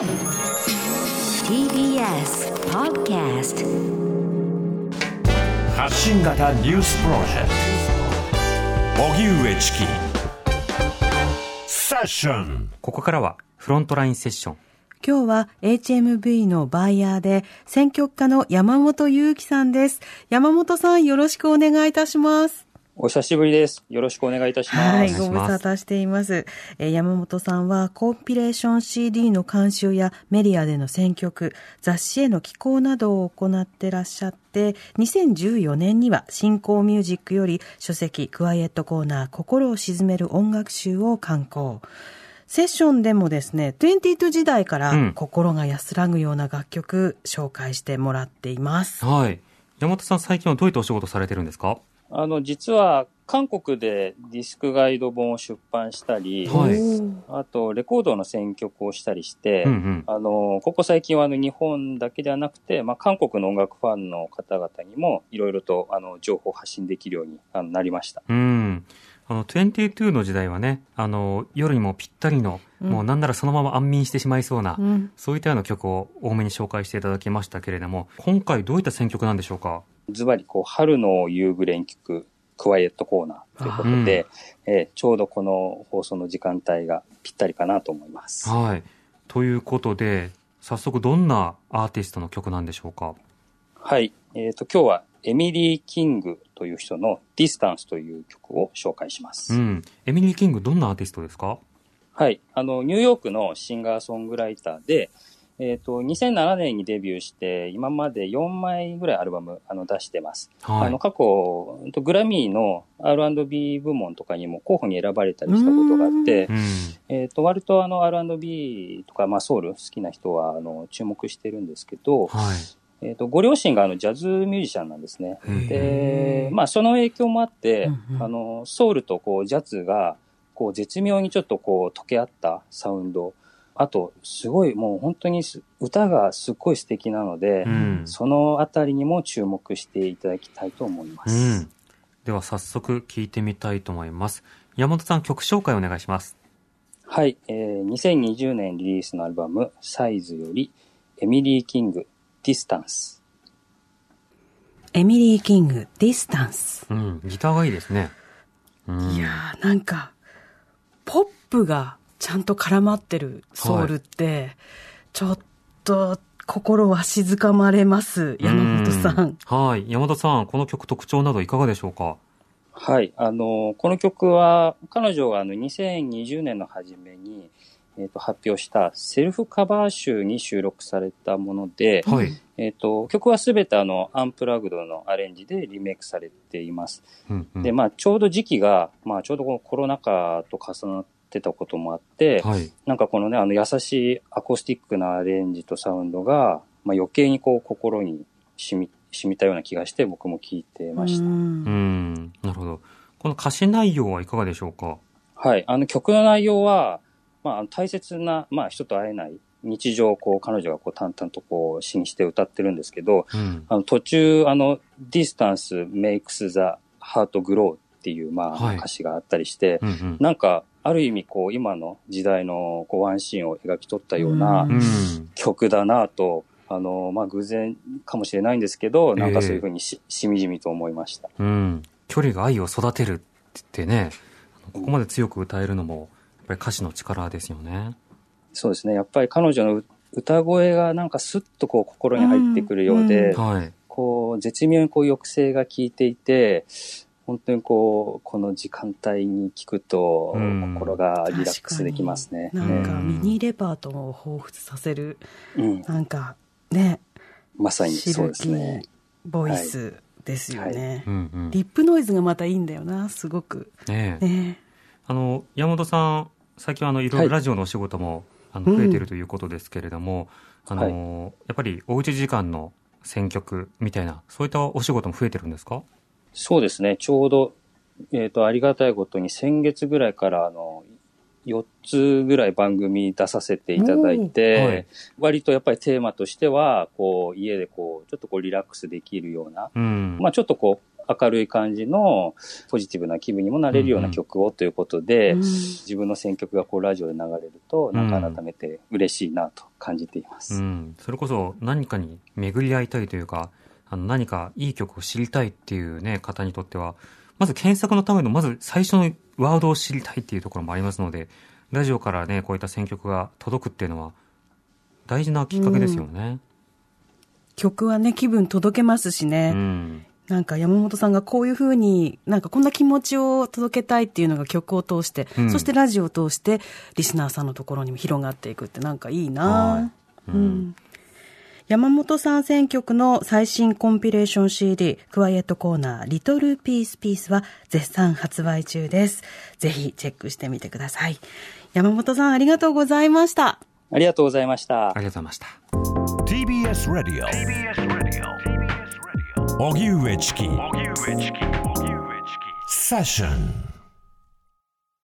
TBS Podcast 発信型ニュースプロジェクト荻上チキセッションここからはフロントラインセッション。今日は HMV のバイヤーで選曲家の山本祐樹さんです。山本さんよろしくお願いいたします。お久しぶりです。よろしくお願いいたします。はい、ご無沙汰しています。えー山本さんはコンピレーション CD の監修やメディアでの選曲、雑誌への寄稿などを行ってらっしゃって、2014年には新興ミュージックより書籍クワイエットコーナー心を鎮める音楽集を刊行。セッションでもですね、22時代かうんら心が安らぐような楽曲紹介してもらっています。はい。山本さん、最近はどういったお仕事されてるんですか？あの、実は、韓国でディスクガイド本を出版したり、はいあと、レコードの選曲をしたりして、うんうん。あの、ここ最近はあの日本だけではなくて、まあ、韓国の音楽ファンの方々にもいろいろとあの情報を発信できるようになりました。うん。あの、22の時代はね、あの、夜にもぴったりの、うんもうなんならそのまま安眠してしまいそうな、うんそういったような曲を多めに紹介していただきましたけれども、今回どういった選曲なんでしょうか？ズバリ、こう、春の夕暮れに聞くクワイエットコーナーということで、えーちょうどこの放送の時間帯がぴったりかなと思います。はい。ということで、早速どんなアーティストの曲なんでしょうか？はい。えっ、と、今日はエミリー・キングという人の Distance という曲を紹介します。うん。エミリー・キングどんなアーティストですか？はい。あの、ニューヨークのシンガーソングライターで、えっ、と、2007年にデビューして、今まで4枚ぐらいアルバムあの出してます。はいあの、。過去、グラミーの R&B 部門とかにも候補に選ばれたりしたことがあってう、ん。えっ、と、割とあの R&B とか、まあソウル好きな人は、あの、注目してるんですけど、はい。えっ、と、ご両親があの、ジャズミュージシャンなんですね。へで、まあ、その影響もあって、うんうんあの、ソウルとこう、ジャズが、こう、絶妙にちょっとこう、溶け合ったサウンド。あと、すごい、もう本当にす歌がすっごい素敵なので、うん。そのあたりにも注目していただきたいと思います。うん。では早速聞いてみたいと思います。山本さん曲紹介お願いします。はい、えー、2020年リリースのアルバム、サイズより、エミリー・キング、 Distance。エミリー・キング、 Distance。うん。ギターがいいですね。うん。いやー、なんか、ポップがちゃんと絡まってるソウルって、ちょっと心は静かまれます、山本さん。うんはい。山本さん、この曲特徴などいかがでしょうか？はい。あの、この曲は、彼女があの、2020年の初めに、えっ、と、発表したセルフカバー集に収録されたもので、はい。えっ、と、曲はすべてあの、アンプラグドのアレンジでリメイクされています。うんうんで、まあ、ちょうど時期が、まあ、ちょうどこのコロナ禍と重なってたこともあって、はい。なんかこのね、あの、優しいアコースティックなアレンジとサウンドが、まあ、余計にこう、心に染み、染みたような気がして、僕も聴いてました。うんうん。なるほど。この歌詞内容はいかがでしょうか？はい。あの曲の内容は、まあ大切な、まあ、人と会えない日常をこう、彼女がこう、淡々とこう、詩にして歌ってるんですけど、うん。あの、途中、あの、distance makes the heart grow っていう、まあ、はい歌詞があったりして、うんうん。なんか、ある意味、こう、今の時代の、こう、ワンシーンを描き取ったようなうんうん。曲だなと、あの、まあ、偶然かもしれないんですけど、なんかそういうふうにし、しみじみと思いました。うん。距離が愛を育てるって言ってね、ここまで強く歌えるのも、やっぱり歌詞の力ですよね。そうですね。やっぱり彼女のう歌声がなんかスッとこう心に入ってくるようで、うんはい。こう、絶妙にこう抑制が効いていて、本当にこう、この時間帯に聞くと、うん心がリラックスできますね。なんかうんミニレパートを彷彿させる、うん、なんかね、まさにそうですシルねキ。ーボイスですよね。うんうん。リップノイズがまたいいんだよな、すごく。ねえ。ね。あの、山本さん、最近はあの、いろいろはい。ラジオのお仕事も、あの、増えてるということですけれども、あの、はい。やっぱりおうち時間の選曲みたいな、そういったお仕事も増えてるんですか？そうですね。ちょうど、えっ、と、ありがたいことに先月ぐらいから、あの、4つぐらい番組出させていただいて、はい。割とやっぱりテーマとしては、こう、家でこう、ちょっとこうリラックスできるような、うん。まあちょっとこう、明るい感じのポジティブな気分にもなれるような曲をということで、うん自分の選曲がこうラジオで流れると、なんか改めて嬉しいなと感じています。うん。それこそ何かに巡り合いたいというか、あの何かいい曲を知りたいっていうね、方にとっては、まず検索のための、まず最初のワードを知りたいっていうところもありますので、ラジオからね、こういった選曲が届くっていうのは、大事なきっかけですよね。曲はね、気分届けますしうね。ん。なんか山本さんがこういうふうに、なんかこんな気持ちを届けたいっていうのが曲を通して、うんそしてラジオを通して、リスナーさんのところにも広がっていくってなんかいいはないうん山本さん選曲の最新コンピレーション CD、クワイエットコーナー、リトルピースピースは絶賛発売中です。ぜひチェックしてみてください。山本さんありがとうございました。ありがとうございましたあ。りがとうございました。TBS Radio. TBS Radio. 荻上チキ。セッション